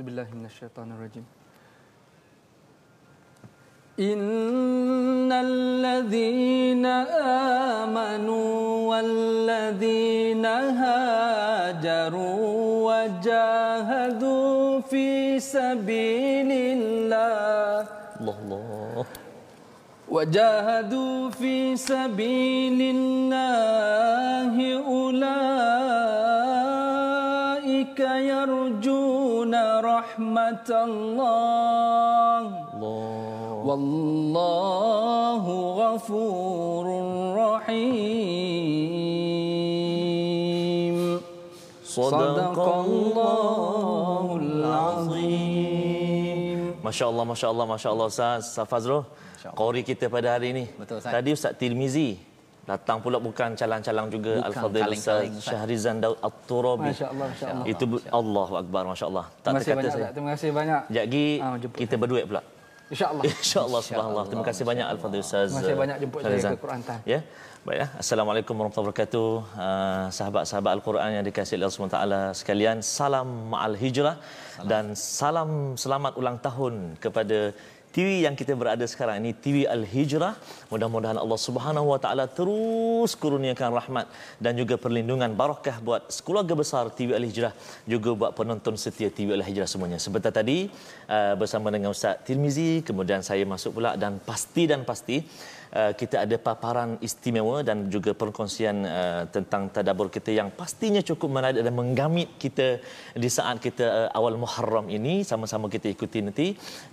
أعوذ بالله من الشيطان الرجيم إن الذين آمنوا والذين هاجروا وجاهدوا في سبيل الله Allah Allah. وجاهدوا في سبيل الله أولئك يرجون رحمة الله Allah. والله غفور رحيم صدق الله العظيم Masya Allah, Masya Allah, Masya Allah Ustaz, Ustaz Fazrul. Qori kita pada hari ini. Betul, Ustaz. Tadi Ustaz Tirmizi datang pula bukan calang-calang juga Al-Fadhil Ustaz Ustaz. Syahrizan Daud At-Turabi. Masya Allah, Masya Allah. Itu Allahu Akbar, Masya Allah. Tak Terima kasih terkata banyak saya. Terima kasih banyak Sekejap lagi Ah, kita berduet pula. InsyaAllah InsyaAllah, subhanallah. Terima kasih banyak Al-Fadhil Ustaz. Terima kasih banyak jemput saya ke Quran Time. Ya. Baiklah. Assalamualaikum warahmatullahi wabarakatuh. Uh, sahabat-sahabat Al-Quran yang dikasihi oleh Allah SWT sekalian, salam ma'al hijrah dan salam selamat ulang tahun kepada TV yang kita berada sekarang ini TV Al-Hijrah. Mudah-mudahan Allah Subhanahu Wa Taala terus kurniakan rahmat dan juga perlindungan barakah buat keluarga besar TV Al-Hijrah juga buat penonton setia TV Al-Hijrah semuanya. Sebentar tadi uh, bersama dengan Ustaz Tirmizi, kemudian saya masuk pula dan pasti dan pasti Uh, kita ada paparan istimewa dan juga perkongsian uh, tentang tadabbur kita yang pastinya cukup menarik dan menggamit kita di saat kita uh, awal Muharram ini sama-sama kita ikuti nanti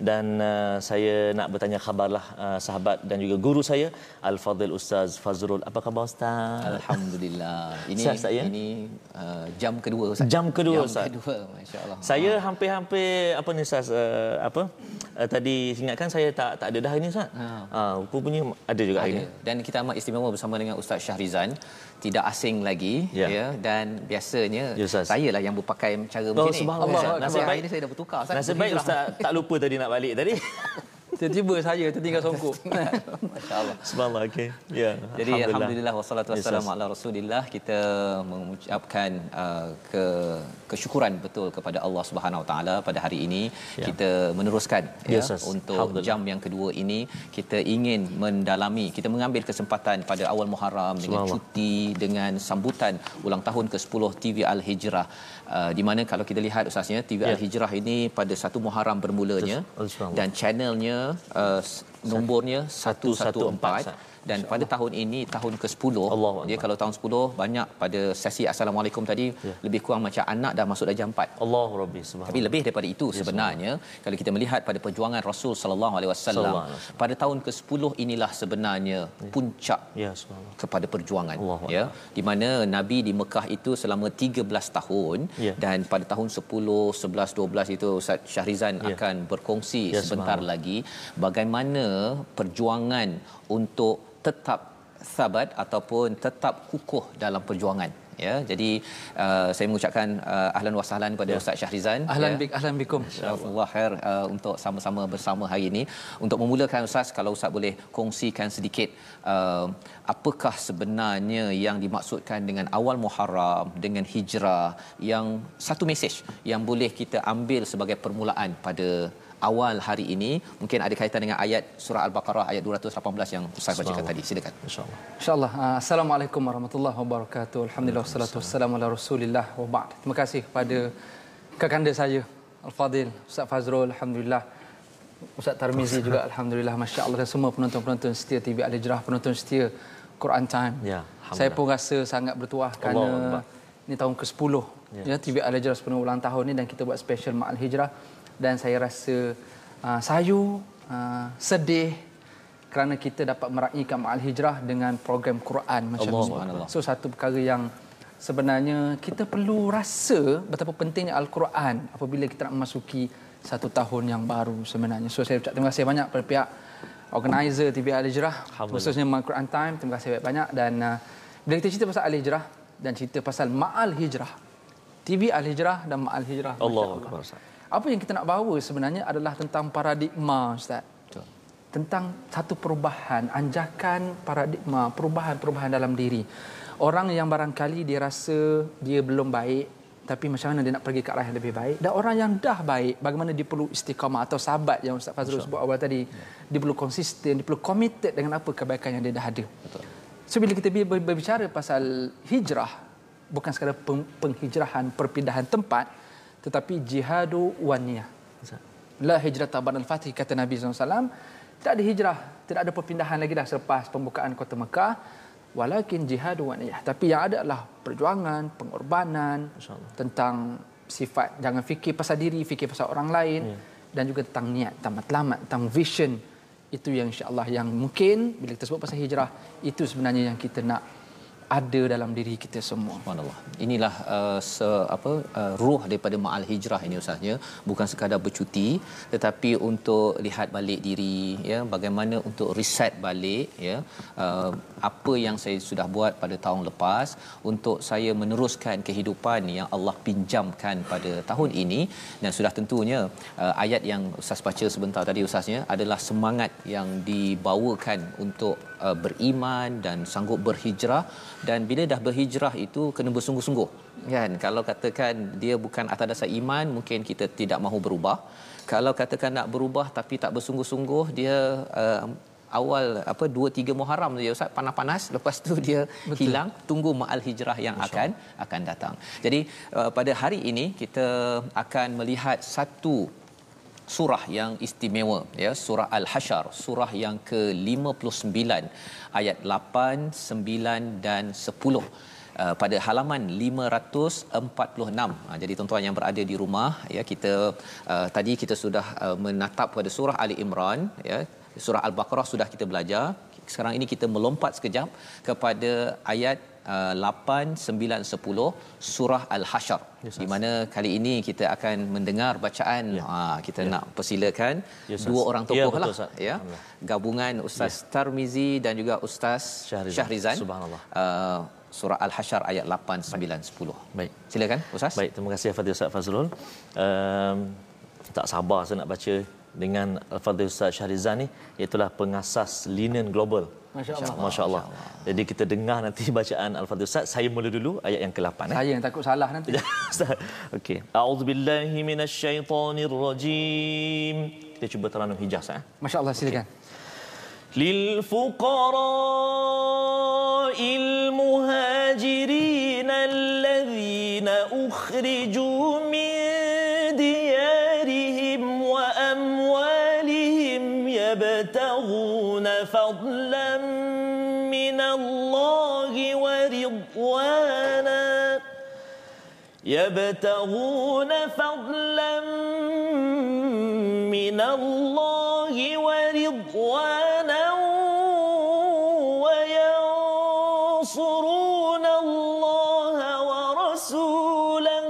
dan uh, saya nak bertanya khabarlah uh, sahabat dan juga guru saya Al-Fadhil Ustaz Fazrul apa khabar Ustaz Alhamdulillah. Ini Sihat, Ustaz, ya? ini uh, jam kedua Ustaz. Jam kedua, jam Ustaz. kedua masya-Allah. saya hampir-hampir apa ni Ustaz uh, apa uh, tadi ingatkan saya tak tak ada dah hari ni Ustaz Ha. uh, rupanya ada juga ada. ni Dan kita amat istimewa bersama dengan Ustaz Syahrizan tidak asing lagi Ya. ya, dan biasanya Ya, Ustaz. saya lah yang berpakai cara Oh, macam ni. subhanallah. Ustaz. Nasib baik- ini saya dah bertukar. Nasib baik. Ustaz tak lupa tadi nak balik tadi Tiba-tiba saya tertinggal songkok Masya-Allah. Subhanallah okey. Ya. Jadi alhamdulillah wassalatu Yes, wassalamu ala Rasulillah kita mengucapkan uh, ke kesyukuran betul kepada Allah Subhanahu Wa Taala pada hari ini Ya. kita meneruskan ya Yes, untuk Alhamdulillah. jam yang kedua ini kita ingin mendalami kita mengambil kesempatan pada awal Muharram dengan cuti dengan sambutan ulang tahun ke-10 TV Al Hijrah uh, di mana kalau kita lihat ustaznya TV Ya. Al Hijrah ini pada 1 Muharram bermulanya dan channelnya uh, nombornya 114 Ustaz. Dan pada tahun ini tahun ke-10 Allahu dia Akbar. kalau tahun 10 banyak pada sesi assalamualaikum tadi Ya. lebih kurang macam anak dah masuk darjah 4 Allah Rabbi subhanallah. tapi lebih daripada itu sebenarnya kalau kita melihat pada perjuangan Rasul sallallahu alaihi wasallam pada tahun ke-10 inilah sebenarnya puncak Ya kepada perjuangan Allahu ya di mana nabi di Mekah itu selama 13 tahun Ya. dan pada tahun 10 11 12 itu Ustaz Syahrizan Ya. akan berkongsi Ya, sebentar lagi bagaimana perjuangan untuk tetap sabat ataupun tetap kukuh dalam perjuangan ya jadi uh, saya mengucapkan uh, ahlan wa sahlan kepada Ya. Ustaz Syahrizan Ahlan ya. bik, ahlan bikum InsyaAllah khair uh, untuk sama-sama bersama hari ini. Untuk memulakan Ustaz, kalau Ustaz boleh kongsikan sedikit uh, apakah sebenarnya yang dimaksudkan dengan awal Muharram, dengan hijrah, yang satu mesej yang boleh kita ambil sebagai permulaan pada awal hari ini. Mungkin ada kaitan dengan ayat surah Al-Baqarah ayat 218 yang Ustaz bacakan tadi. Silakan. Insyaallah. InsyaAllah. Ah, Assalamualaikum warahmatullahi wabarakatuh. Alhamdulillah wassalatu wassalamu ala rasulillah wa ba'd. Terima kasih kepada kakanda saya Al-Fadil Ustaz Fazrul Alhamdulillah. Ustaz Tarmizi juga Alhamdulillah Masya Allah dan semua penonton-penonton setia TV Al-Hijrah, penonton setia Quran Time. Ya, Saya pun rasa sangat bertuah Allah kerana Akbar. ini tahun ke-10 Ya. ya. TV Al-Hijrah 10 ulang tahun ni dan kita buat special Ma'al Hijrah dan saya rasa uh, sayu, uh, sedih kerana kita dapat meraihkan Ma'al Hijrah dengan program Quran macam Allah. Subhanallah. So satu perkara yang sebenarnya kita perlu rasa betapa pentingnya Al-Quran apabila kita nak memasuki satu tahun yang baru sebenarnya. So saya ucap terima kasih banyak kepada pihak organizer TV Al-Hijrah khususnya My Quran Time. Terima kasih banyak-banyak dan uh, bila kita cerita pasal Al-Hijrah dan cerita pasal Ma'al Hijrah TV Al-Hijrah dan Ma'al Hijrah. Allah. Akbar, Ustaz. Apa yang kita nak bawa sebenarnya adalah tentang paradigma Ustaz. Betul. Tentang satu perubahan, anjakan paradigma, perubahan-perubahan dalam diri. Orang yang barangkali dia rasa dia belum baik, tapi macam mana dia nak pergi ke arah yang lebih baik dan orang yang dah baik bagaimana dia perlu istiqamah atau sabat yang Ustaz Fazrul sebut awal tadi dia perlu konsisten dia perlu committed dengan apa kebaikan yang dia dah ada Betul. so bila kita ber- berbicara pasal hijrah bukan sekadar peng- penghijrahan perpindahan tempat tetapi jihadu waniyah La hijrata ba'dal fatih kata Nabi SAW. Tak ada hijrah, tidak ada perpindahan lagi dah selepas pembukaan kota Mekah. Walakin jihad wa niyah. Tapi yang ada adalah perjuangan, pengorbanan tentang sifat jangan fikir pasal diri, fikir pasal orang lain Ya. dan juga tentang niat, tentang matlamat, tentang vision. Itu yang insya-Allah yang mungkin bila kita sebut pasal hijrah itu sebenarnya yang kita nak ada dalam diri kita semua. Subhanallah. Inilah uh, se, apa uh, ruh daripada ma'al hijrah ini ustaznya bukan sekadar bercuti tetapi untuk lihat balik diri ya bagaimana untuk reset balik ya uh, apa yang saya sudah buat pada tahun lepas untuk saya meneruskan kehidupan yang Allah pinjamkan pada tahun ini dan sudah tentunya uh, ayat yang ustaz baca sebentar tadi ustaznya adalah semangat yang dibawakan untuk uh, beriman dan sanggup berhijrah. Dan bila dah berhijrah itu kena bersungguh-sungguh. Kan? Kalau katakan dia bukan atas dasar iman mungkin kita tidak mahu berubah. Kalau katakan nak berubah tapi tak bersungguh-sungguh dia uh, awal apa 2 3 Muharram tu ya ustaz panas-panas lepas tu dia Betul. hilang tunggu ma'al hijrah yang akan akan datang. Jadi uh, pada hari ini kita akan melihat satu surah yang istimewa ya surah al-hasyr surah yang ke-59 ayat 8 9 dan 10 Uh, pada halaman 546. Ha, jadi tuan-tuan yang berada di rumah ya kita uh, tadi kita sudah uh, menatap pada surah Ali Imran ya surah Al-Baqarah sudah kita belajar. Sekarang ini kita melompat sekejap kepada ayat uh, 8 9 10 surah Al-Hasyr. Yes, di mana kali ini kita akan mendengar bacaan Ya. ha kita Ya. nak persilakan Yes, dua orang Ya, tokoh betul, lah Ustaz. ya. Gabungan Ustaz Tarmizi dan juga Ustaz Syahrizan. Syahrizan. Subhanallah. Uh, surah Al-Hasyr ayat 8 9 10. Baik. Silakan Ustaz. Baik, terima kasih Al-Fadhil Ustaz Fazrul. Um, tak sabar saya nak baca dengan Al-Fadhil Ustaz Syahrizan ni iaitulah pengasas Linen Global. Masya-Allah. Masya-Allah. Jadi kita dengar nanti bacaan Al-Fadhil Ustaz. Saya mula dulu ayat yang ke-8 eh. Saya yang takut salah nanti. Ustaz. Okey. A'udzubillahi minasyaitonirrajim. Kita cuba teranum hijaz eh. Masya-Allah silakan. للفقراء المهاجرين الذين أخرجوا من فضلا من الله ورضوانا. يبتغون فضلا من الله ورضوانا وينصرون الله ورسوله.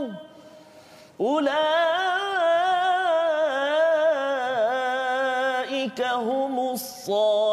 أولئك هم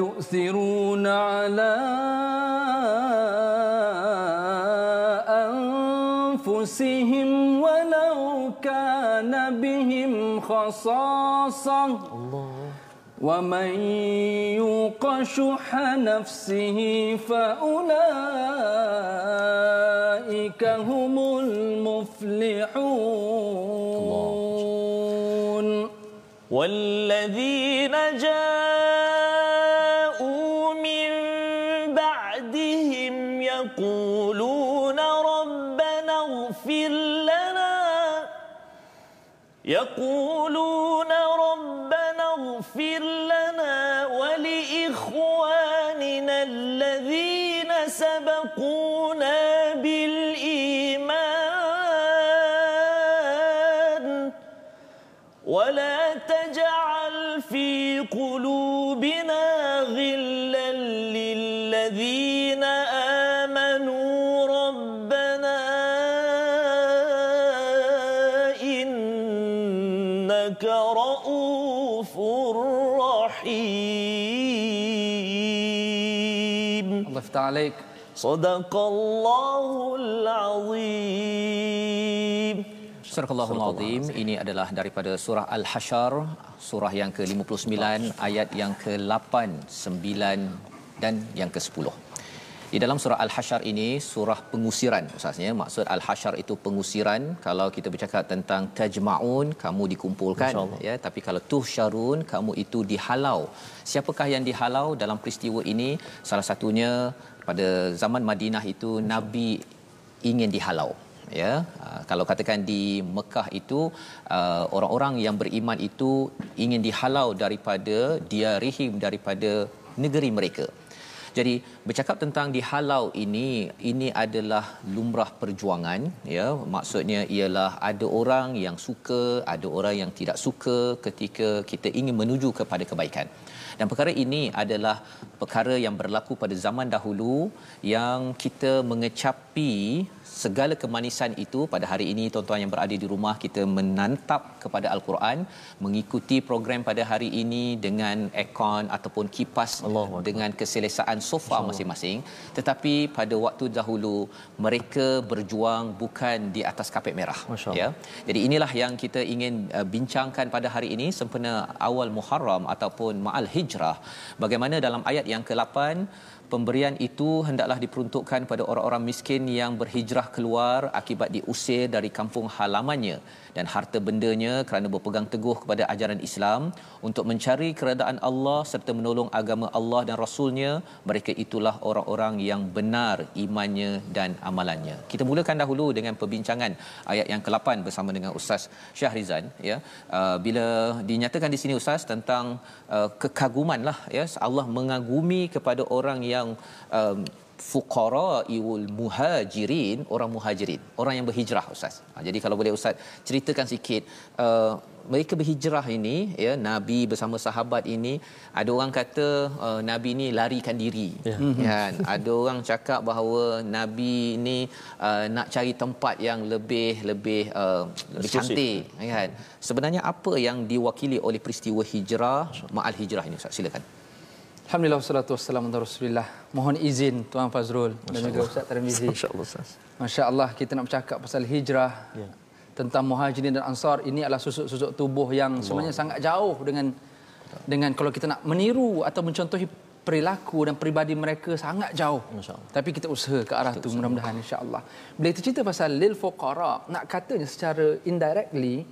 ويؤثرون على أنفسهم ولو كان بهم خصاصة. ومن يوق شح نفسه فأولئك هم المفلحون. والذين جاءوا يقولون ربنا اغفر alaik. Sadaqallahul azim. Surah Al-Azim ini adalah daripada surah Al-Hasyr, surah yang ke-59 ayat yang ke-8, 9 dan yang ke-10. Di dalam surah Al-Hasyr ini surah pengusiran maksudnya maksud Al-Hasyr itu pengusiran kalau kita bercakap tentang tajmaun kamu dikumpulkan ya tapi kalau tuhsyarun kamu itu dihalau. Siapakah yang dihalau dalam peristiwa ini? Salah satunya pada zaman Madinah itu Nabi ingin dihalau ya. Uh, kalau katakan di Mekah itu uh, orang-orang yang beriman itu ingin dihalau daripada diarihim daripada negeri mereka. Jadi bercakap tentang dihalau ini ini adalah lumrah perjuangan ya. Maksudnya ialah ada orang yang suka ada orang yang tidak suka ketika kita ingin menuju kepada kebaikan. Dan perkara ini adalah perkara yang berlaku pada zaman dahulu yang kita mengecapi segala kemanisan itu. Pada hari ini tuan-tuan yang berada di rumah kita menantap kepada al-Quran mengikuti program pada hari ini dengan aircon ataupun kipas Allah dengan keselesaan sofa masing-masing. Tetapi pada waktu dahulu mereka berjuang bukan di atas kapet merah ya. Jadi inilah yang kita ingin uh, bincangkan pada hari ini sempena awal Muharram ataupun Ma'al Hijrah. Bagaimana dalam ayat yang ke-8 pemberian itu hendaklah diperuntukkan pada orang-orang miskin yang berhijrah keluar akibat diusir dari kampung halamannya dan harta bendanya kerana berpegang teguh kepada ajaran Islam untuk mencari keredaan Allah serta menolong agama Allah dan Rasulnya mereka itulah orang-orang yang benar imannya dan amalannya. Kita mulakan dahulu dengan perbincangan ayat yang ke-8 bersama dengan Ustaz Syahrizan ya. Uh, bila dinyatakan di sini Ustaz tentang uh, kekaguman lah ya. Allah mengagumi kepada orang yang um, fuqara iul muhajirin orang muhajirin orang yang berhijrah ustaz. Ha, jadi kalau boleh ustaz ceritakan sikit uh, mereka berhijrah ini ya nabi bersama sahabat ini ada orang kata uh, nabi ini larikan diri. Ya. kan? Ada orang cakap bahawa nabi ini uh, nak cari tempat yang lebih lebih uh, lebih cantik kan? Sebenarnya apa yang diwakili oleh peristiwa hijrah ma'al hijrah ini ustaz? Silakan Alhamdulillah wassalatu wassalamu ala Rasulillah. Mohon izin Tuan Fazrul dan juga Ustaz Tarmizi. Masya-Allah Ustaz. Masya-Allah kita nak bercakap pasal hijrah. Ya. Tentang muhajirin dan ansar ini adalah susuk-susuk tubuh yang sebenarnya sangat jauh dengan dengan kalau kita nak meniru atau mencontohi perilaku dan peribadi mereka sangat jauh. Tapi kita usaha ke arah tu mudah-mudahan insya-Allah. Bila kita cerita pasal lil fuqara, nak katanya secara indirectly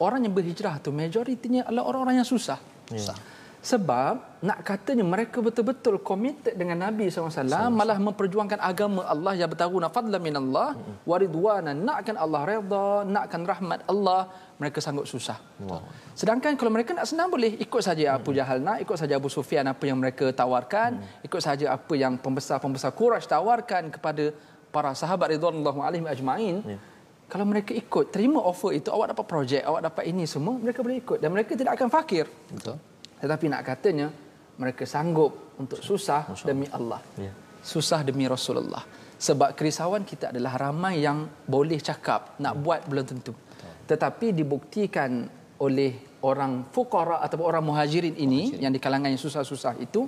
orang yang berhijrah tu majoritinya adalah orang-orang yang susah. Ya. Sebab nak katanya mereka betul-betul committed dengan Nabi SAW malah memperjuangkan agama Allah yang bertaruna fadla min Allah wa ridwana nakkan Allah redha nakkan rahmat Allah mereka sanggup susah. Wow. Sedangkan kalau mereka nak senang boleh ikut saja Abu Jahal nak, ikut saja Abu Sufyan apa yang mereka tawarkan, ikut saja apa yang pembesar-pembesar Quraisy tawarkan kepada para sahabat ridwanullahu alaihim ajmain. Ya. Kalau mereka ikut, terima offer itu, awak dapat projek, awak dapat ini semua, mereka boleh ikut dan mereka tidak akan fakir. betul Tetapi nak katanya mereka sanggup untuk susah demi Allah. Ya. Susah demi Rasulullah. Sebab kerisauan kita adalah ramai yang boleh cakap, nak buat belum tentu. Tetapi dibuktikan oleh orang fuqara ataupun orang muhajirin ini yang di kalangan yang susah-susah itu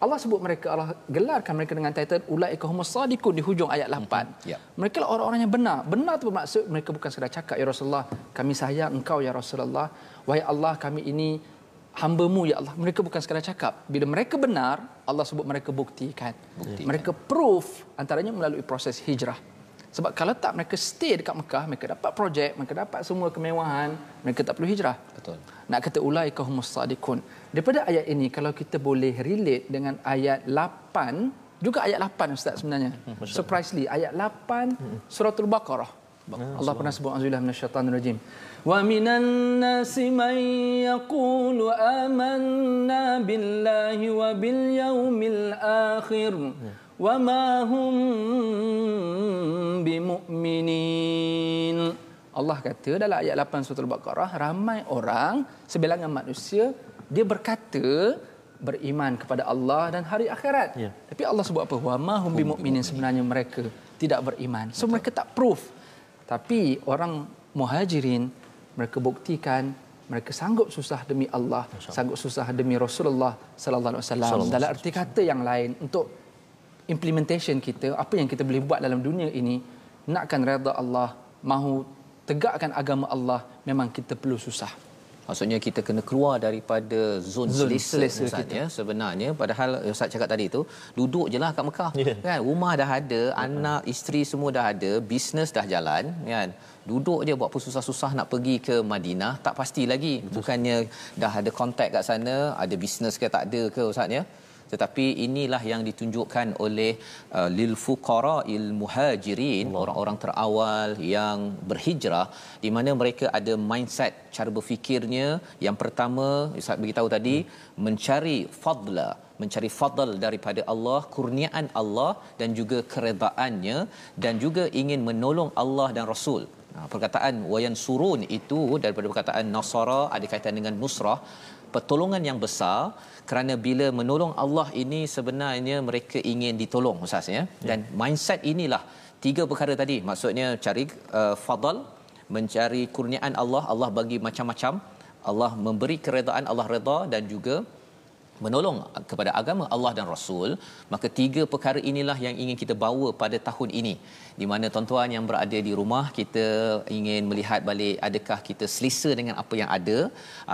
Allah sebut mereka Allah gelarkan mereka dengan title ulaika humus sadiqun di hujung ayat 8. Ya. Mereka lah orang-orang yang benar. Benar tu bermaksud mereka bukan sekadar cakap ya Rasulullah, kami sayang engkau ya Rasulullah. Wahai Allah, kami ini hambamu ya Allah. Mereka bukan sekadar cakap. Bila mereka benar, Allah sebut mereka buktikan. Buktikan. Mereka proof antaranya melalui proses hijrah. Sebab kalau tak mereka stay dekat Mekah, mereka dapat projek, mereka dapat semua kemewahan, mereka tak perlu hijrah. betul Nak kata ulaika humus sadiqun. Daripada ayat ini kalau kita boleh relate dengan ayat 8, juga ayat 8 ustaz sebenarnya. Surprisingly ayat 8 suratul Baqarah. Allah pernah sebut auzubillahi minasyaitanir rajim. Yaqulu amanna billahi wa bil yaumil akhir wa ma hum bimu'minin. Allah kata dalam ayat 8 surah Al-Baqarah ramai orang sebilangan manusia dia berkata beriman kepada Allah dan hari akhirat. Ya. Tapi Allah sebut apa? Wa ma hum bimu'minin sebenarnya mereka tidak beriman. So mereka tak proof. Tapi orang muhajirin mereka buktikan mereka sanggup susah demi Allah, sanggup susah demi Rasulullah sallallahu alaihi wasallam. Dalam arti kata yang lain untuk implementation kita, apa yang kita boleh buat dalam dunia ini, nakkan redha Allah, mahu tegakkan agama Allah, memang kita perlu susah. Maksudnya kita kena keluar daripada zon, Zon selesa, selesa Ustaz kita. ya sebenarnya. Padahal Ustaz cakap tadi tu duduk je lah kat Mekah. Ya. kan? Rumah dah ada anak isteri semua dah ada bisnes dah jalan kan? Duduk je buat apa susah-susah nak pergi ke Madinah tak pasti lagi. Bukannya dah ada kontak kat sana ada bisnes ke tak ada ke Ustaz ya tetapi inilah yang ditunjukkan oleh uh, lil fuqara il muhajirin orang-orang terawal yang berhijrah di mana mereka ada mindset cara berfikirnya. Yang pertama Ustaz beritahu tadi mencari fadla mencari fadl daripada Allah kurniaan Allah dan juga keredaannya dan juga ingin menolong Allah dan Rasul. Nah, perkataan wayan surun itu daripada perkataan nasara ada kaitan dengan nusrah pertolongan yang besar kerana bila menolong Allah ini sebenarnya mereka ingin ditolong ustaz ya. Dan mindset inilah tiga perkara tadi. Maksudnya cari uh, fadal mencari kurniaan Allah. Allah bagi macam-macam. Allah memberi keredaan Allah redha dan juga menolong kepada agama Allah dan Rasul maka tiga perkara inilah yang ingin kita bawa pada tahun ini di mana tuan-tuan yang berada di rumah kita ingin melihat balik adakah kita selesa dengan apa yang ada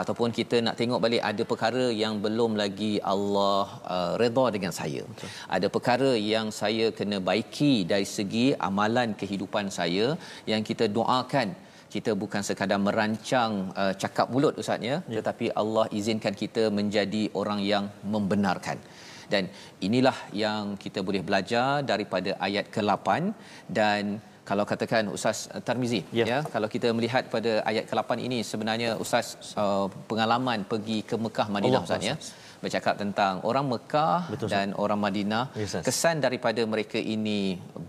ataupun kita nak tengok balik ada perkara yang belum lagi Allah uh, redha dengan saya Betul. ada perkara yang saya kena baiki dari segi amalan kehidupan saya yang kita doakan kita bukan sekadar merancang uh, cakap mulut ustaz ya. Tetapi Allah izinkan kita menjadi orang yang membenarkan. Dan inilah yang kita boleh belajar daripada ayat ke-8 dan kalau katakan Ustaz Tarmizi Ya. ya kalau kita melihat pada ayat ke-8 ini sebenarnya Ustaz uh, pengalaman pergi ke Mekah Madinah Allah, Ustaz ya bercakap tentang orang Mekah Betul, dan orang Madinah Ustaz. kesan daripada mereka ini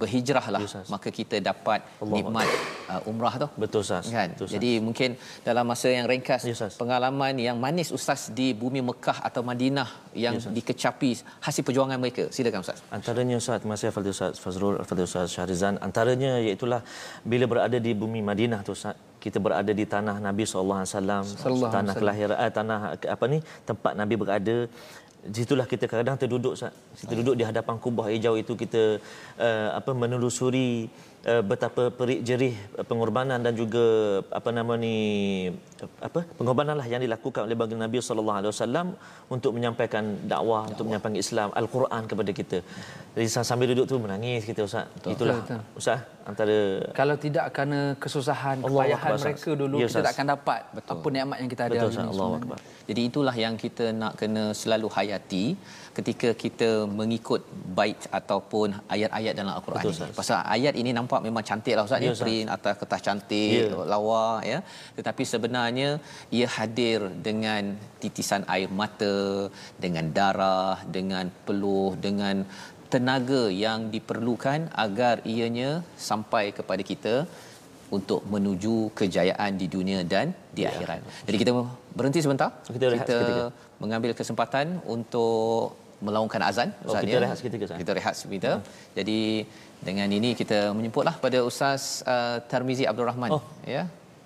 berhijrahlah Ustaz. maka kita dapat Allah nikmat uh, umrah tu Betul Ustaz. kan Betul, Ustaz. jadi mungkin dalam masa yang ringkas Ustaz. pengalaman yang manis ustaz di bumi Mekah atau Madinah yang Ya, Ustaz. dikecapi hasil perjuangan mereka silakan ustaz Antaranya Ustaz, terima kasih Fadil Ustaz Fazrul, Fadil Ustaz Syahrizan. Antaranya iaitulah bila berada di bumi Madinah tu Ustaz, kita berada di tanah Nabi sallallahu alaihi wasallam, tanah kelahiran eh, tanah apa ni tempat Nabi berada. Di situlah kita kadang terduduk. Kita duduk di hadapan kubah hijau itu kita uh, apa menelusuri uh, betapa perik jerih pengorbanan dan juga apa nama ni apa pengorbananlah yang dilakukan oleh baginda Nabi sallallahu alaihi wasallam untuk menyampaikan dakwah, untuk menyampaikan Islam, al-Quran kepada kita. Jadi sambil duduk tu menangis kita Ustaz. Itulah Betul, Ustaz antara Kalau tidak kerana kesusahan, Allahu kepayahan Ustaz. mereka dulu, Ya, kita tak akan dapat Betul. apa nikmat yang kita ada betul hari ini. Akbar. jadi itulah yang kita nak kena selalu hayati ketika kita mengikut bait ataupun ayat-ayat dalam al-Quran Betul, ini pasal ayat ini nampak memang cantik lah ustaz Ya, ya print atas kertas cantik Ya. lawa ya tetapi sebenarnya ia hadir dengan titisan air mata dengan darah dengan peluh dengan tenaga yang diperlukan agar ianya sampai kepada kita untuk menuju kejayaan di dunia dan di ya. akhirat. Jadi kita berhenti sebentar. Kita rehat kita seketika. mengambil kesempatan untuk melaungkan azan Oh, Ustaz, kita ya. rehat seketika, Ustaz. Kita rehat sebentar. Jadi dengan ini kita menjemputlah pada Ustaz uh, Tarmizi Abdul Rahman Oh. ya.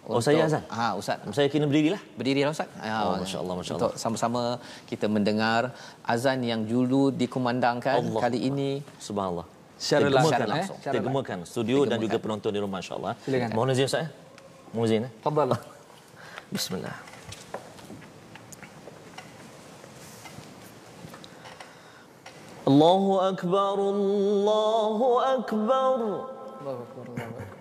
Oh, saya azan? Ha Ustaz. Saya kena berdirilah. Berdirilah Ustaz. Ha, Oh, Masya Allah, Masya Untuk sama-sama kita mendengar azan yang dulu dikumandangkan Allah. kali ini Subhanallah. Secara langsung, eh? Kita gemakan studio dan juga penonton di rumah insya-Allah. Mohon izin Ustaz. eh? Mohon izin. eh? Tafadhal. Bismillah. Allahu akbar Allahu akbar Allahu Akbar, Allahu Akbar.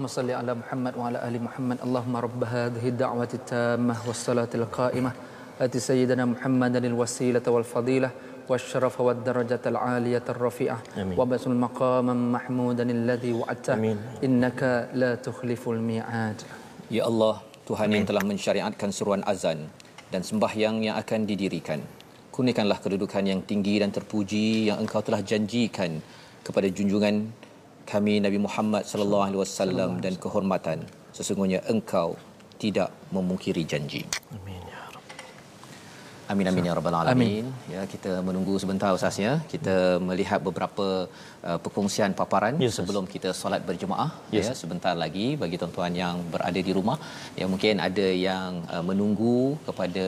اللهم صل على محمد وعلى ال محمد اللهم رب هذه الدعوه التامه والصلاه القائمه ات سيدنا محمدا الوسيله والفضيله والشرف والدرجة العالية الرفيعة آمين. وبس المقام محمودا الذي وعدته آمين. إنك لا تخلف الميعاد Ya Allah, Tuhan yang telah mensyariatkan seruan azan dan sembahyang yang akan didirikan. Kurniakanlah kedudukan yang tinggi dan terpuji yang Engkau telah janjikan kepada junjungan kami Nabi Muhammad sallallahu alaihi wasallam dan kehormatan. Sesungguhnya Engkau tidak memungkiri janji. Amin ya. Amin amin ya rabbal alamin. Ya kita menunggu sebentar Ustaz ya. Kita melihat beberapa uh, perkongsian paparan Ustaz. sebelum kita solat berjemaah Ya, ya sebentar lagi bagi tuan-tuan yang berada di rumah yang mungkin ada yang uh, menunggu kepada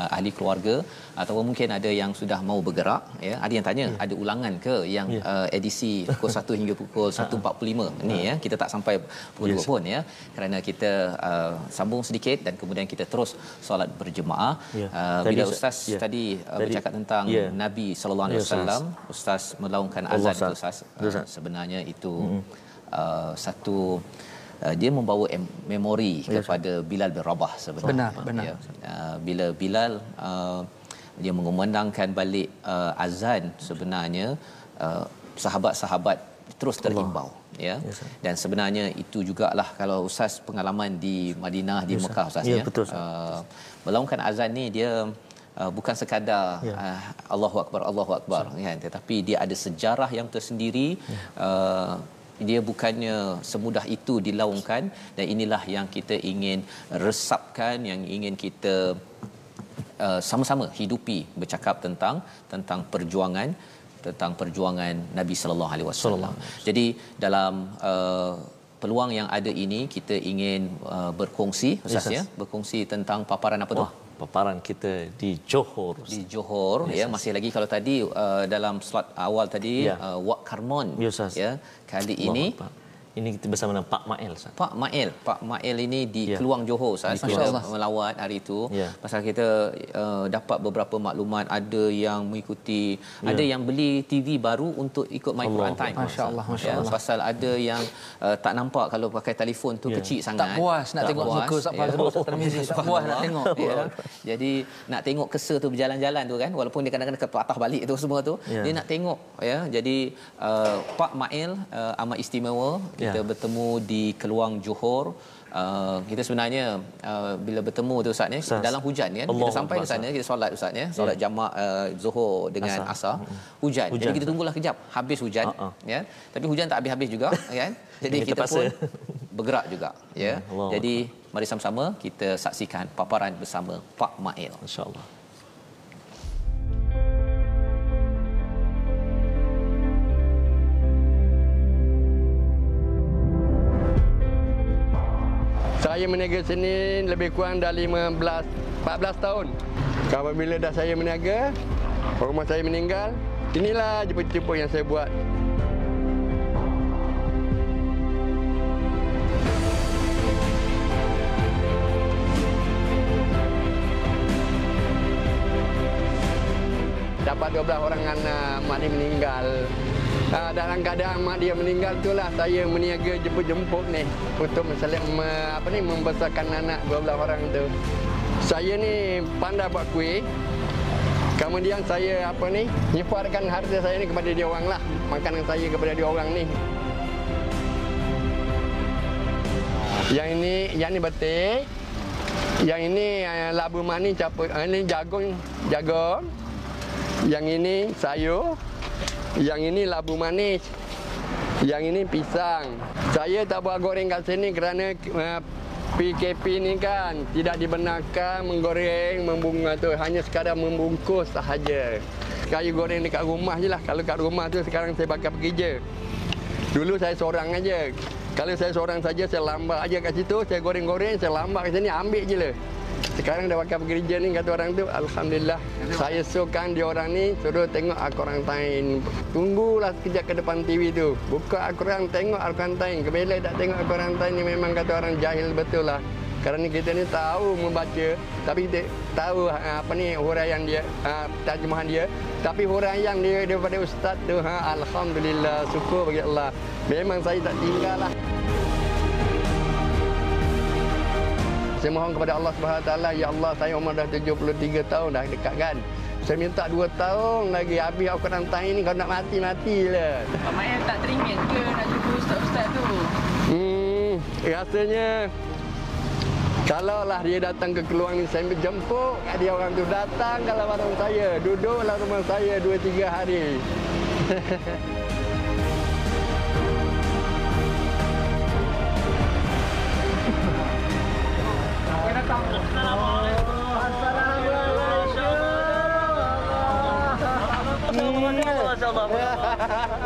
uh, ahli keluarga ataupun mungkin ada yang sudah mau bergerak ya. Ada yang tanya ada ulangan ke yang Ya. uh, edisi pukul 1 hingga pukul 1.45 ni ya. Kita tak sampai pukul Ya, 2 pun ya. Kerana kita uh, sambung sedikit dan kemudian kita terus solat berjemaah. Ya. Uh, bila Ustaz- ustaz ya. tadi uh, bercakap tentang ya. Nabi sallallahu alaihi Ya, wasallam, ustaz melaungkan Allah, azan tu Ustaz. ustaz. Ya, Ustaz. Uh, sebenarnya itu uh, satu uh, dia membawa em- memori kepada Bilal bin Rabah sebenarnya. Benar, benar. Ya. Uh, bila Bilal uh, dia mengumandangkan balik uh, azan sebenarnya uh, sahabat-sahabat terus terimbau ya Yes, sir. dan sebenarnya itu jugalah kalau ustaz pengalaman di Madinah di Yes. Mekah ustaz Ya, ya betul, sir. uh, melaungkan azan ni dia uh, bukan sekadar Ya. uh, Allahu akbar Allahu akbar kan tetapi dia ada sejarah yang tersendiri Ya. uh, dia bukannya semudah itu dilaungkan dan inilah yang kita ingin resapkan yang ingin kita uh, sama-sama hidupi bercakap tentang tentang perjuangan tentang perjuangan Nabi sallallahu alaihi wasallam. Jadi dalam uh, peluang yang ada ini kita ingin uh, berkongsi Ustaz Yes, ya, berkongsi tentang paparan apa tu? Paparan kita di Johor. di Johor yes, ya masih lagi kalau tadi uh, dalam slot awal tadi Ya. uh, Wak Karmon Ya, ya kali Allahu ini Akbar. Ini kita bersama dengan Pak Mael. Ustaz. Pak Mail Pak Mail ini di Ya. Keluang Johor Ustaz kita Keluang. melawat hari itu Ya. pasal kita uh, dapat beberapa maklumat ada yang mengikuti Ya. ada yang beli TV baru untuk ikut My Quran. Time Masya Allah, Masya ya, Allah. pasal ada yang uh, tak nampak kalau pakai telefon tu Ya. kecil sangat Tak puas nak tengok muka Ustaz Fazrul, Ustaz Tarmizi. Tak puas nak tengok. ya. Jadi nak tengok kesa tu berjalan-jalan tu kan walaupun dia kadang-kadang kepatah balik tu semua tu Ya. dia nak tengok ya. Jadi uh, Pak Mail uh, amat istimewa kita Ya. bertemu di Keluang Johor. Uh, kita sebenarnya uh, bila bertemu tu Ustaz ni Ustaz. dalam hujan kan Allah kita sampai di sana kita solat Ustaz ya solat jamak uh, Zuhur dengan Asar. Asar. Hujan. Hujan, jadi kita tunggulah kejap. Habis hujan Ha-ha. ya. Tapi hujan tak habis-habis juga kan? Jadi Kita pun bergerak juga ya. Allah jadi mari sama-sama kita saksikan paparan bersama Pak Mail. InsyaAllah. Saya meniaga sini lebih kurang dah 15 14 tahun. Apabila dah saya meniaga, rumah saya meninggal, inilah jemput-jemput yang saya buat. Dapat 12 orang anak, mak dia meninggal. Ha, dalam keadaan mak dia meninggal itulah saya meniaga jemput-jemput ni untuk meselit, me, apa ni membesarkan anak 12 orang tu. Saya ni pandai buat kuih. Kemudian saya apa ni nyifarkan harta saya ni kepada dia orang lah. Makanan saya kepada dia orang ni. Yang ini yang ni betik. Yang ini uh, labu manis capur uh, ini jagung jagung. Yang ini sayur. Yang ini labu manis. Yang ini pisang. Saya tak buat goreng kat sini kerana uh, PKP ni kan tidak dibenarkan menggoreng, membunga tu hanya sekadar membungkus sahaja. Kayu goreng dekat rumah je lah. Kalau kat rumah tu sekarang saya bakar pergi je. Dulu saya seorang aja. Kalau saya seorang saja saya lambat aja kat situ, saya goreng-goreng, saya lambat kat sini ambil je lah. Sekarang dah bakal bekerja ni kata orang tu Alhamdulillah Saya suruhkan dia orang ni Suruh tengok Al-Quran Time Tunggulah sekejap ke depan TV tu Buka Al-Quran Tengok Al-Quran Time Kebelai tak tengok Al-Quran Time ni Memang kata orang jahil betul lah. Kerana kita ni tahu membaca tapi kita tahu ha, apa ni huraian dia ha, terjemahan dia. Tapi huraian dia daripada ustaz tu ha, alhamdulillah syukur bagi Allah. Memang saya tak tinggal lah Saya mohon kepada Allah Taala, ya Allah saya umur dah 73 tahun dah dekat kan. Saya minta 2 tahun lagi habis Al-Quran Tahun ni kalau nak mati matilah. Pak Mail tak teringin ke nak jumpa ustaz-ustaz tu? Hmm, rasanya kalau lah dia datang ke keluang ni saya jemput dia orang tu datang kalau warung saya duduklah rumah saya 2 3 hari.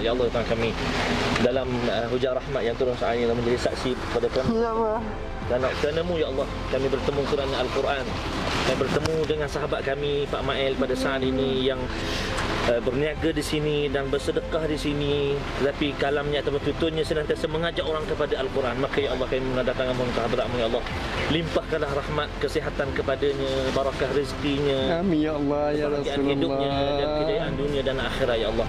Ya Allah Tuhan kami dalam uh, hujan rahmat yang turun saat ini dan menjadi saksi kepada kami. Dan kerenamu ya Allah kami bertemu kerana Al-Quran. Kami bertemu dengan sahabat kami Pak Mael pada saat ini yang uh, berniaga di sini dan bersedekah di sini tetapi kalamnya atau tuturnya senantiasa mengajak orang kepada Al-Quran maka ya Allah kami mendatangkan mohon kehadratmu ya Allah limpahkanlah rahmat kesihatan kepadanya barakah rezekinya Amin ya Allah ya kebahagiaan hidupnya dan Rasulullah. kejayaan dunia dan akhirat ya Allah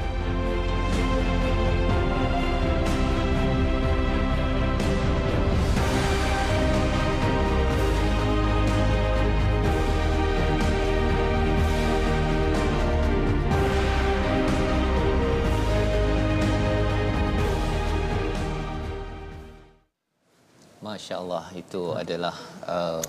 Masya-Allah itu adalah uh,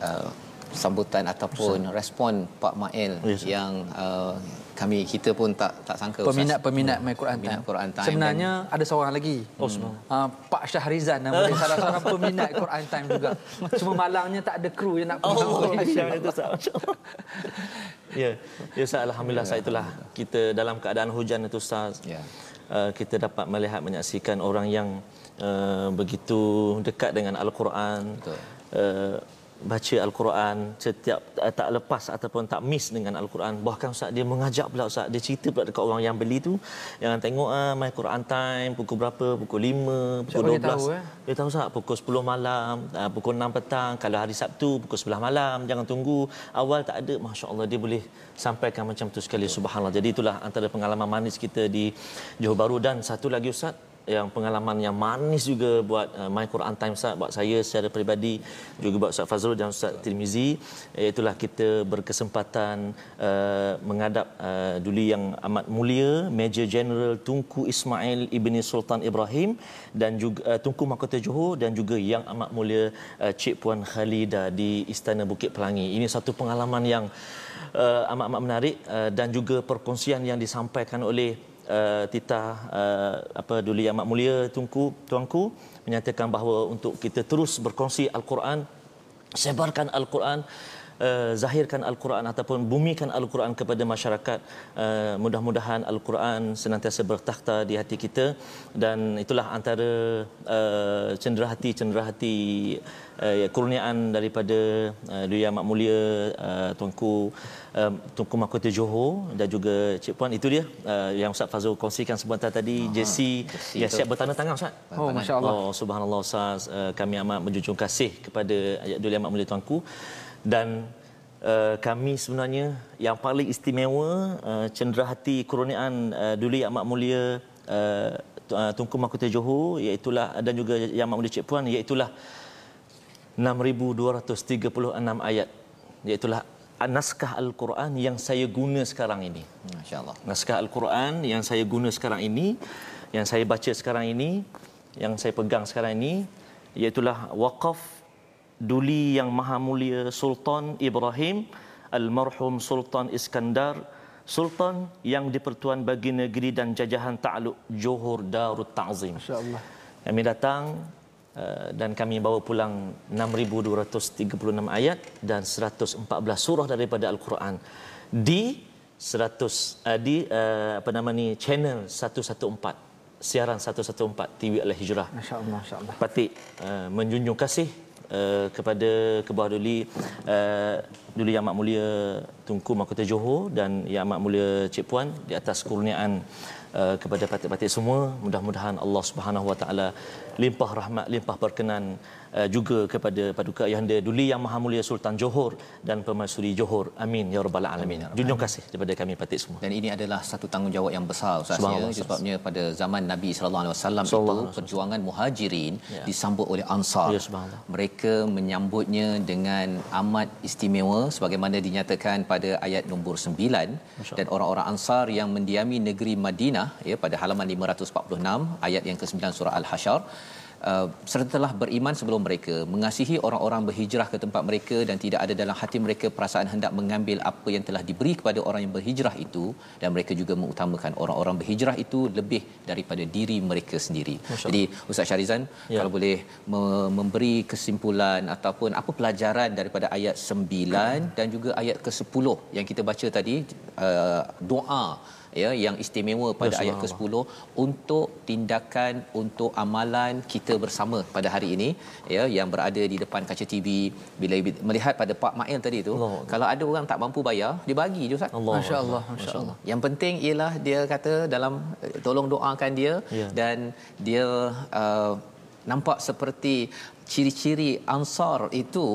uh, sambutan ataupun respon Pak Mail Yes. yang uh, kami kita pun tak tak sangka Ustaz. Peminat-peminat My Quran Peminat Time. Quran Time Sebenarnya ada seorang lagi. Oh, uh, Pak Syahrizan nama dia salah seorang peminat Quran Time juga. Cuma malangnya tak ada kru yang nak pergi. Oh, Masya Allah Ustaz. Masya Allah. Ya, ya Ustaz alhamdulillah Ustaz itulah kita dalam keadaan hujan itu Ustaz. Ya. Uh, kita dapat melihat menyaksikan orang yang uh, begitu dekat dengan al-Quran. Betul. Uh, baca al-Quran setiap uh, tak lepas ataupun tak miss dengan al-Quran. Bahkan Ustaz dia mengajak pula Ustaz, dia cerita pula dekat orang yang beli tu yang tengok ah my Quran time pukul berapa? Pukul 5, pukul Siapa 12. dia tahu, eh? Dia tahu tak pukul 10 malam, uh, pukul 6 petang, kalau hari Sabtu pukul 11 malam, jangan tunggu. Awal tak ada, masya-Allah dia boleh sampaikan macam tu sekali subhanallah. Jadi itulah antara pengalaman manis kita di Johor Bahru dan satu lagi Ustaz yang pengalaman yang manis juga buat uh, My Quran Time Ustaz buat saya secara peribadi juga buat Ustaz Fazrul dan Ustaz Tirmizi. Itulah kita berkesempatan uh, menghadap uh, duli yang amat mulia Major General Tunku Ismail Ibni Sultan Ibrahim dan juga uh, Tunku Mahkota Johor dan juga yang amat mulia uh, Cik Puan Khalida di Istana Bukit Pelangi. Ini satu pengalaman yang uh, amat-amat menarik uh, dan juga perkongsian yang disampaikan oleh uh, Tita uh, apa Duli Amat Mulia Tunku tuanku menyatakan bahawa untuk kita terus berkongsi al-Quran sebarkan al-Quran uh, zahirkan al-Quran ataupun bumikan al-Quran kepada masyarakat uh, mudah-mudahan al-Quran senantiasa bertakhta di hati kita. Dan itulah antara uh, cenderahati-cenderahati uh, kurniaan daripada uh, Duli Amat Mulia uh, tuanku uh, Tunku Mahkota Johor dan juga Cik Puan. Itu dia uh, yang Ustaz Fazul kongsikan sebentar tadi. JC yang siap bertanda tangan Ustaz. Oh, Masya Allah. Oh, subhanallah Ustaz, uh, kami amat menjunjung kasih kepada Ayat Duli Amat Mulia Tuanku dan uh, kami sebenarnya yang paling istimewa uh, cenderahati kurniaan uh, Duli Amat Mulia uh, Tunku Mahkota Johor iaitu dan juga Yang Amat Mulia Cik Puan iaitu 6236 ayat iaitu naskah al-Quran yang saya guna sekarang ini. Masya-Allah. Naskah al-Quran yang saya guna sekarang ini, yang saya baca sekarang ini, yang saya pegang sekarang ini iaitu waqaf Duli yang Maha Mulia Sultan Ibrahim Almarhum Sultan Iskandar Sultan yang di-Pertuan bagi negeri dan jajahan Ta'aluk Johor Darut Ta'zim. Masya-Allah. Kami datang uh, dan kami bawa pulang 6236 ayat dan 114 surah daripada al-Quran di 100 uh, di uh, apa nama ni channel 114 siaran 114 TV Al-Hijrah. Masya-Allah, masya-Allah. Patik uh, menjunjung kasih uh, kepada Kebawah Duli uh, Duli Yang Amat Mulia Tunku Mahkota Johor dan Yang Amat Mulia Cik Puan di atas kurniaan uh, kepada patik-patik semua. Mudah-mudahan Allah Subhanahu Wa Taala limpah rahmat limpah berkenan uh, juga kepada paduka ayahanda Duli Yang Maha Mulia Sultan Johor dan Permaisuri Johor amin ya rabbal alamin junjung kasih daripada kami patik semua Dan ini adalah satu tanggungjawab yang besar Ustaz ya. Sebabnya pada zaman Nabi sallallahu alaihi wasallam itu alaihi perjuangan Muhajirin Ya. disambut oleh Ansar. Ya. Mereka menyambutnya dengan amat istimewa sebagaimana dinyatakan pada ayat nombor 9 dan orang-orang Ansar yang mendiami negeri Madinah ya pada halaman 546 ayat yang ke-9 surah Al-Hasyr Uh, sertalah beriman sebelum mereka mengasihi orang-orang berhijrah ke tempat mereka dan tidak ada dalam hati mereka perasaan hendak mengambil apa yang telah diberi kepada orang yang berhijrah itu dan mereka juga mengutamakan orang-orang berhijrah itu lebih daripada diri mereka sendiri. Jadi Ustaz Syarizan Ya. kalau boleh me- memberi kesimpulan ataupun apa pelajaran daripada ayat 9 dan juga ayat ke-10 yang kita baca tadi uh, doa ya yang istimewa pada Ya, ayat ke-10 untuk tindakan untuk amalan kita bersama pada hari ini ya yang berada di depan kaca TV bila melihat pada Pak Mail tadi tu Allah. kalau ada orang tak mampu bayar dia bagi je Ustaz Allah Masya-Allah, masya-Allah. yang penting ialah dia kata dalam tolong doakan dia Ya. dan dia uh, nampak seperti ciri-ciri ansar itu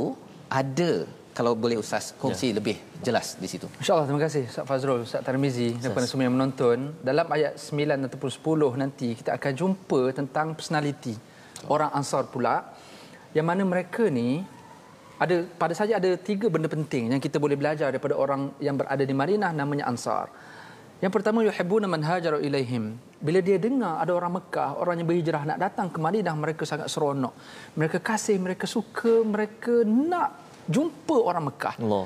ada kalau boleh ustaz kongsi ya. lebih jelas di situ. InsyaAllah terima kasih Ustaz Fazrul, Ustaz Tarmizi daripada semua yang menonton. Dalam ayat 9 ataupun 10 nanti kita akan jumpa tentang personality orang Ansar pula yang mana mereka ni ada pada saja ada tiga benda penting yang kita boleh belajar daripada orang yang berada di Madinah namanya Ansar. Yang pertama yuhibbuna man hajaru ilaihim. bila dia dengar ada orang Mekah, orang yang berhijrah nak datang ke Madinah, mereka sangat seronok. Mereka kasih, mereka suka, mereka nak jumpa orang Mekah. Allah.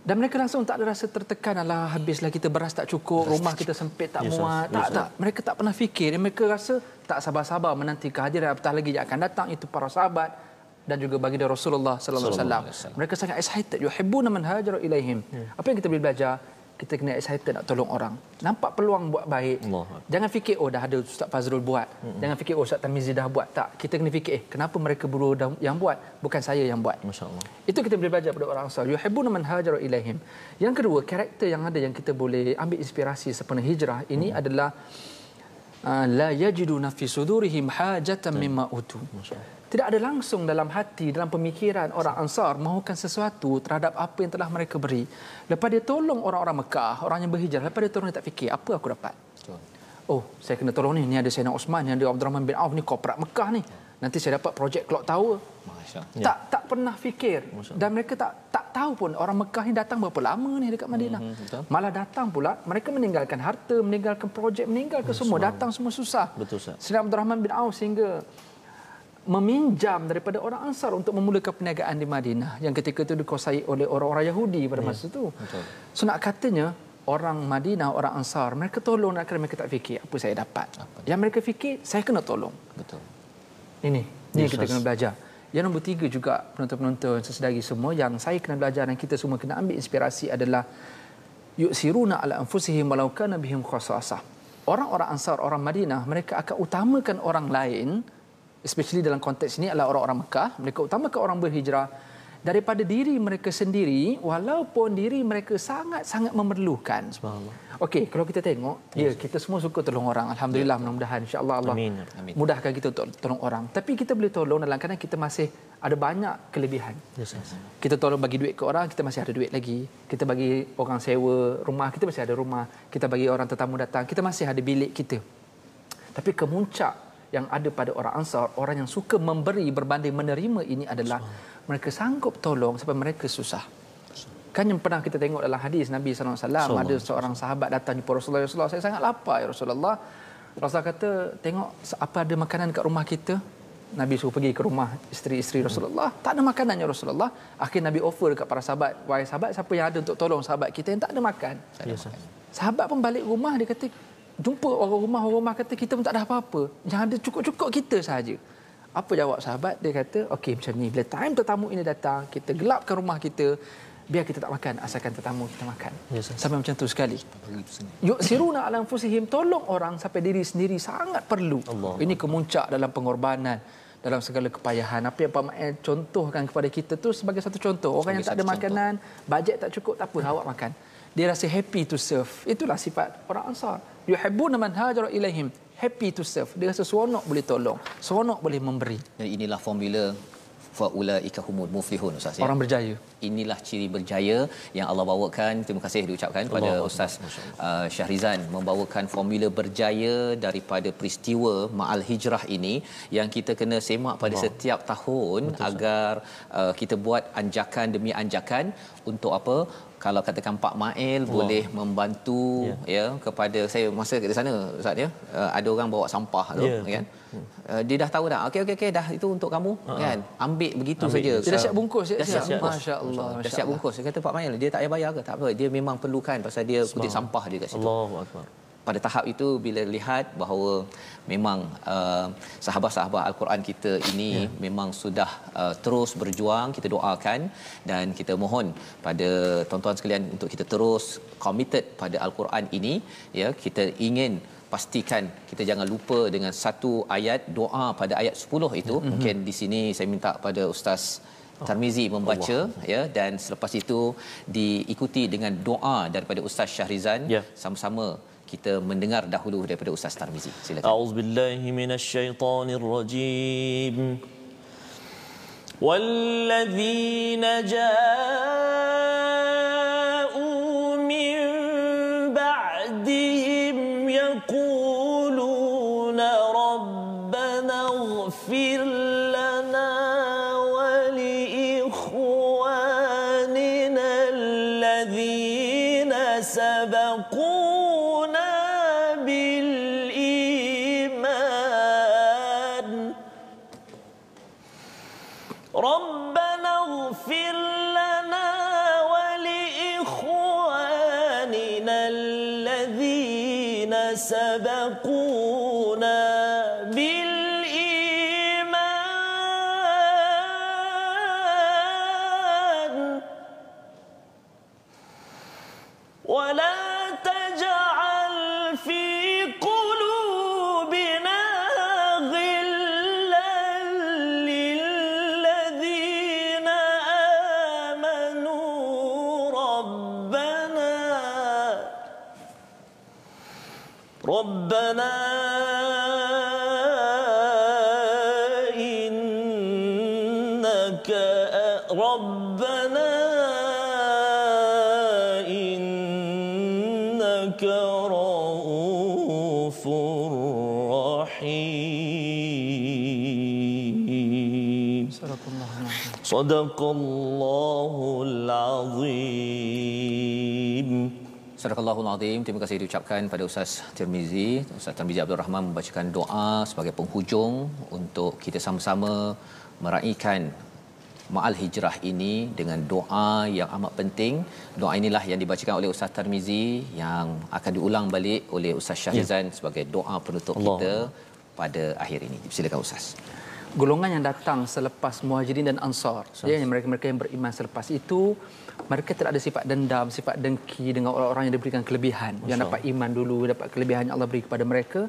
Dan mereka langsung tak ada rasa tertekan Alah habislah kita beras tak cukup Rumah kita sempit tak Yes, muat yes, Tak yes. tak Mereka tak pernah fikir Mereka rasa tak sabar-sabar Menanti kehadiran Apatah lagi yang akan datang Itu para sahabat dan juga bagi Rasulullah sallallahu alaihi wasallam. Mereka sangat excited. Yuhibbuna man hajara ilaihim. Apa yang kita boleh belajar? Kita kena excited nak tolong orang. Nampak peluang buat baik. Allah. Jangan fikir oh dah ada Ustaz Fazrul buat. Jangan fikir oh Ustaz Tamizi dah buat. Tak. Kita kena fikir eh kenapa mereka berdua dah- yang buat bukan saya yang buat. Masya-Allah. Itu kita boleh belajar pada orang Ansar. Yuhibbuna man hajara ilaihim. Yang kedua, karakter yang ada yang kita boleh ambil inspirasi sempena hijrah ini adalah uh, la yajiduna fi sudurihim hajatan mimma utu. Tidak ada langsung dalam hati, dalam pemikiran orang Ansar mahukan sesuatu terhadap apa yang telah mereka beri. Lepas dia tolong orang-orang Mekah, orang yang berhijrah, lepas dia tolong dia tak fikir apa aku dapat. Oh, saya kena tolong ni. Ni ada Sayyidina Osman, ni ada Abdul Rahman bin Auf, ni korporat Mekah ni. Nanti saya dapat projek Clock Tower. Masya Ya. Tak tak pernah fikir dan mereka tak tak tahu pun orang Mekah ni datang berapa lama ni dekat Madinah. Mhm, Malah datang pula mereka meninggalkan harta, meninggalkan projek, meninggalkan semua, datang semua susah. Betul. Sayyidina Abdul Rahman bin Auf sehingga meminjam daripada orang Ansar untuk memulakan perniagaan di Madinah yang ketika itu dikuasai oleh orang-orang Yahudi pada masa itu. So nak katanya orang Madinah, orang Ansar, mereka tolong nak kerana mereka tak fikir apa saya dapat. Yang mereka fikir saya kena tolong. Betul. Ini, ini Yes, kita kena belajar. Yang nombor tiga juga penonton-penonton sesedari semua yang saya kena belajar dan kita semua kena ambil inspirasi adalah yuksiruna ala anfusihim walau kana bihim khasasah. Orang-orang Ansar, orang Madinah, mereka akan utamakan orang lain, especially dalam konteks ini adalah orang-orang Mekah, mereka utamakan orang berhijrah daripada diri mereka sendiri walaupun diri mereka sangat-sangat memerlukan. Okey, kalau kita tengok, ya kita semua suka tolong orang. Alhamdulillah, mudah-mudahan insya-Allah Allah Amin. Amin. mudahkan kita untuk tolong orang. Tapi kita boleh tolong dalam keadaan kita masih ada banyak kelebihan. Yes, yes. Kita tolong bagi duit ke orang, kita masih ada duit lagi. Kita bagi orang sewa rumah, kita masih ada rumah. Kita bagi orang tetamu datang, kita masih ada bilik kita. Tapi kemuncak yang ada pada orang Ansar, orang yang suka memberi berbanding menerima ini adalah mereka sanggup tolong sampai mereka susah. Kan yang pernah kita tengok dalam hadis Nabi SAW, ada seorang sahabat datang jumpa Rasulullah, ya Rasulullah, saya sangat lapar ya Rasulullah. Rasulullah kata, tengok apa ada makanan dekat rumah kita. Nabi suruh pergi ke rumah isteri-isteri Rasulullah. Tak ada makanan ya Rasulullah. Akhir Nabi offer dekat para sahabat. Wahai sahabat, siapa yang ada untuk tolong sahabat kita yang tak ada makan? Yes, sir. Sahabat pun balik rumah dia kata jumpa orang rumah orang rumah kata kita pun tak ada apa-apa. Yang ada cukup-cukup kita sahaja. Apa jawab sahabat? Dia kata, okey macam ni. Bila time tetamu ini datang, kita gelapkan rumah kita. Biar kita tak makan, asalkan tetamu kita makan. Yes, sir. Sampai macam tu sekali. Yuksiruna ala anfusihim tolong orang sampai diri sendiri sangat perlu. Allah. Ini kemuncak dalam pengorbanan dalam segala kepayahan. Apa yang Pak Mael contohkan kepada kita tu sebagai satu contoh. Orang yang tak ada makanan, bajet tak cukup, tak apa, awak makan. Dia rasa happy to serve. Itulah sifat orang Ansar. Yuhibbuna man hajara ilaihim. Happy to serve. Dia rasa seronok boleh tolong. Seronok boleh memberi. Dan inilah formula faulaika humul muflihun Ustaz ya. Orang berjaya. inilah ciri berjaya yang Allah bawakan. Terima kasih diucapkan pada Ustaz uh, Syahrizan membawakan formula berjaya daripada peristiwa Ma'al Hijrah ini yang kita kena semak pada setiap tahun Betul, agar uh, kita buat anjakan demi anjakan untuk apa? Kalau katakan Pak Mail boleh membantu ya. ya kepada saya masa di sana Ustaz ya uh, ada orang bawa sampah tu Ya. kan uh, dia dah tahu dah okey okey okey dah itu untuk kamu kan ambil begitu saja Dia dah siap bungkus. dah siap siap. bungkus. Masya-Allah. Dah Masya siap bungkus. Dia kata Pak Mail dia tak payah bayar ke? Tak apa. Dia memang perlukan pasal dia kutip sampah dia kat situ. Allahu akbar. Pada tahap itu bila lihat bahawa memang uh, sahabat-sahabat al-Quran kita ini ya. memang sudah uh, terus berjuang kita doakan dan kita mohon pada tuan-tuan sekalian untuk kita terus committed pada al-Quran ini ya kita ingin pastikan kita jangan lupa dengan satu ayat doa pada ayat 10 itu mm-hmm. mungkin di sini saya minta pada ustaz Tarmizi membaca Allah. ya dan selepas itu diikuti dengan doa daripada Ustaz Syahrizan Ya. sama-sama kita mendengar dahulu daripada Ustaz Tarmizi. Silakan. أعوذ بالله من الشيطان الرجيم والذين جاءوا ربنا إنك ربنا إنك رؤوف رحيم. صدق الله العظيم. Sadaqallahul Azim. Terima kasih diucapkan pada Ustaz Tirmizi, Ustaz Tirmizi Abdul Rahman membacakan doa sebagai penghujung untuk kita sama-sama meraihkan Ma'al Hijrah ini dengan doa yang amat penting. Doa inilah yang dibacakan oleh Ustaz Tirmizi yang akan diulang balik oleh Ustaz Syahrizan ya. sebagai doa penutup Allah. kita pada akhir ini. Silakan Ustaz. Golongan yang datang selepas Muhajirin dan Ansar, ya, mereka-mereka yang beriman selepas itu mereka tidak ada sifat dendam, sifat dengki dengan orang-orang yang diberikan kelebihan, Masya. yang dapat iman dulu, dapat kelebihan yang Allah beri kepada mereka.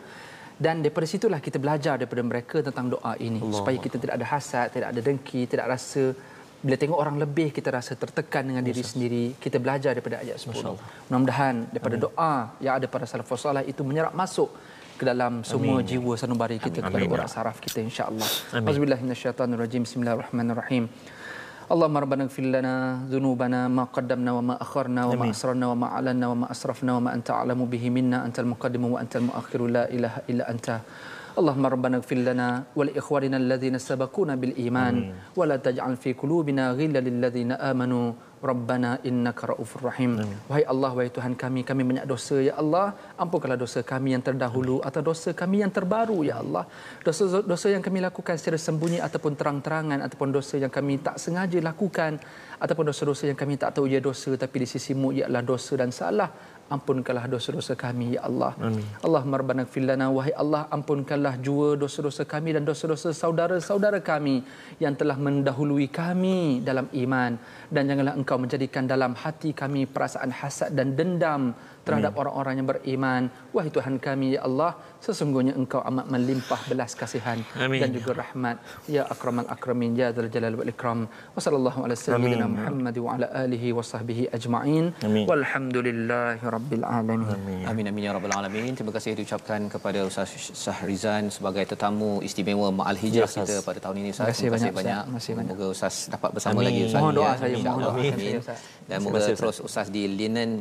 Dan daripada situlah kita belajar daripada mereka tentang doa ini Allah. supaya kita tidak ada hasad, tidak ada dengki, tidak rasa bila tengok orang lebih kita rasa tertekan dengan diri Masya. sendiri. Kita belajar daripada ayat 10. Mudah-mudahan daripada Amin. doa yang ada pada salafus salih itu menyerap masuk ke dalam semua Amin. jiwa sanubari kita Amin. kepada orang saraf kita insya-Allah. Auzubillahi minasyaitonirrajim. Bismillahirrahmanirrahim. اللهم ربنا اغفر لنا ذنوبنا ما قدمنا وما أخرنا وما أسررنا وما أعلنا وما أسرفنا وما أنت أعلم به منا أنت المقدم وأنت المؤخر لا إله إلا أنت اللهم ربنا اغفر لنا ولإخواننا الذين سبقونا بالإيمان ولا تجعل في قلوبنا غلا للذين آمنوا Rabbana innaka raufur rahim. Amin. Wahai Allah, wahai Tuhan kami, kami banyak dosa ya Allah. Ampunkanlah dosa kami yang terdahulu atau dosa kami yang terbaru ya Allah. Dosa-dosa yang kami lakukan secara sembunyi ataupun terang-terangan ataupun dosa yang kami tak sengaja lakukan ataupun dosa-dosa yang kami tak tahu ia dosa tapi di sisimu ialah dosa dan salah ampunkanlah dosa-dosa kami ya Allah. Amin. Allahumma rabbana ighfir lana wahai Allah ampunkanlah jua dosa-dosa kami dan dosa-dosa saudara-saudara kami yang telah mendahului kami dalam iman dan janganlah engkau menjadikan dalam hati kami perasaan hasad dan dendam terhadap orang-orang yang beriman. Wahai Tuhan kami ya Allah, sesungguhnya Engkau amat melimpah belas kasihan Amin. dan juga rahmat. Ya akramal akramin ya dzal jalal wal ikram. Wa sallallahu ala sayyidina Muhammad wa ala alihi wa sahbihi ajma'in. Walhamdulillahi rabbil alamin. Amin. amin amin ya rabbal alamin. Terima kasih diucapkan kepada Ustaz Sahrizan sebagai tetamu istimewa Ma'al Hijrah ya, kita pada tahun ini Ustaz. Terima kasih banyak. banyak. Semoga Ustaz dapat bersama amin. lagi Ustaz. Mohon doa ya, saya mohon doa. Amin. Dan semoga terus Ustaz di linen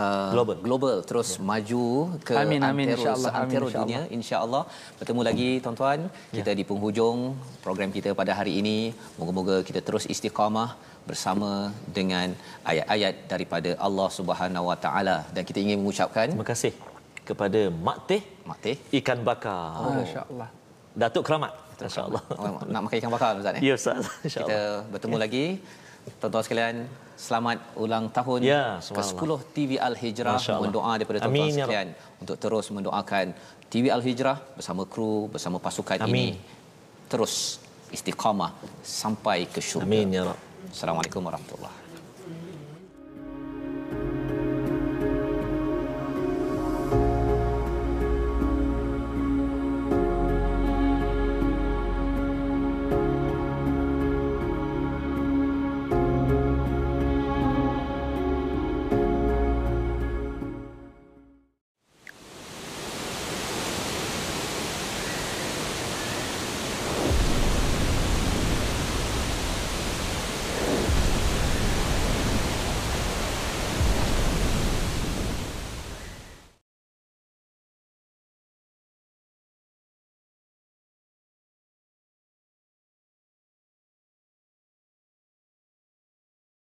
uh, global. global terus yeah. maju ke amin, amin, antero, insyaAllah, antero amin, dunia insyaallah. Bertemu lagi tuan-tuan. Yeah. kita di penghujung program kita pada hari ini. Moga-moga kita terus istiqamah bersama dengan ayat-ayat daripada Allah Subhanahu Wa Taala. Dan kita ingin mengucapkan terima kasih kepada Mak Teh. Mak Teh. Ikan bakar. Oh. insyaallah Datuk Keramat. Insyaallah nak makan ikan bakar ustaz eh? Ya ustaz. Insyaallah kita bertemu yeah. lagi. Tuan-tuan sekalian selamat ulang tahun ya, ke-10 TV Al Hijrah mendoa daripada tuan-tuan ya sekalian ya untuk terus mendoakan TV Al Hijrah bersama kru bersama pasukan Amin. ini terus istiqamah sampai ke syurga. Amin ya Rabb. Assalamualaikum warahmatullahi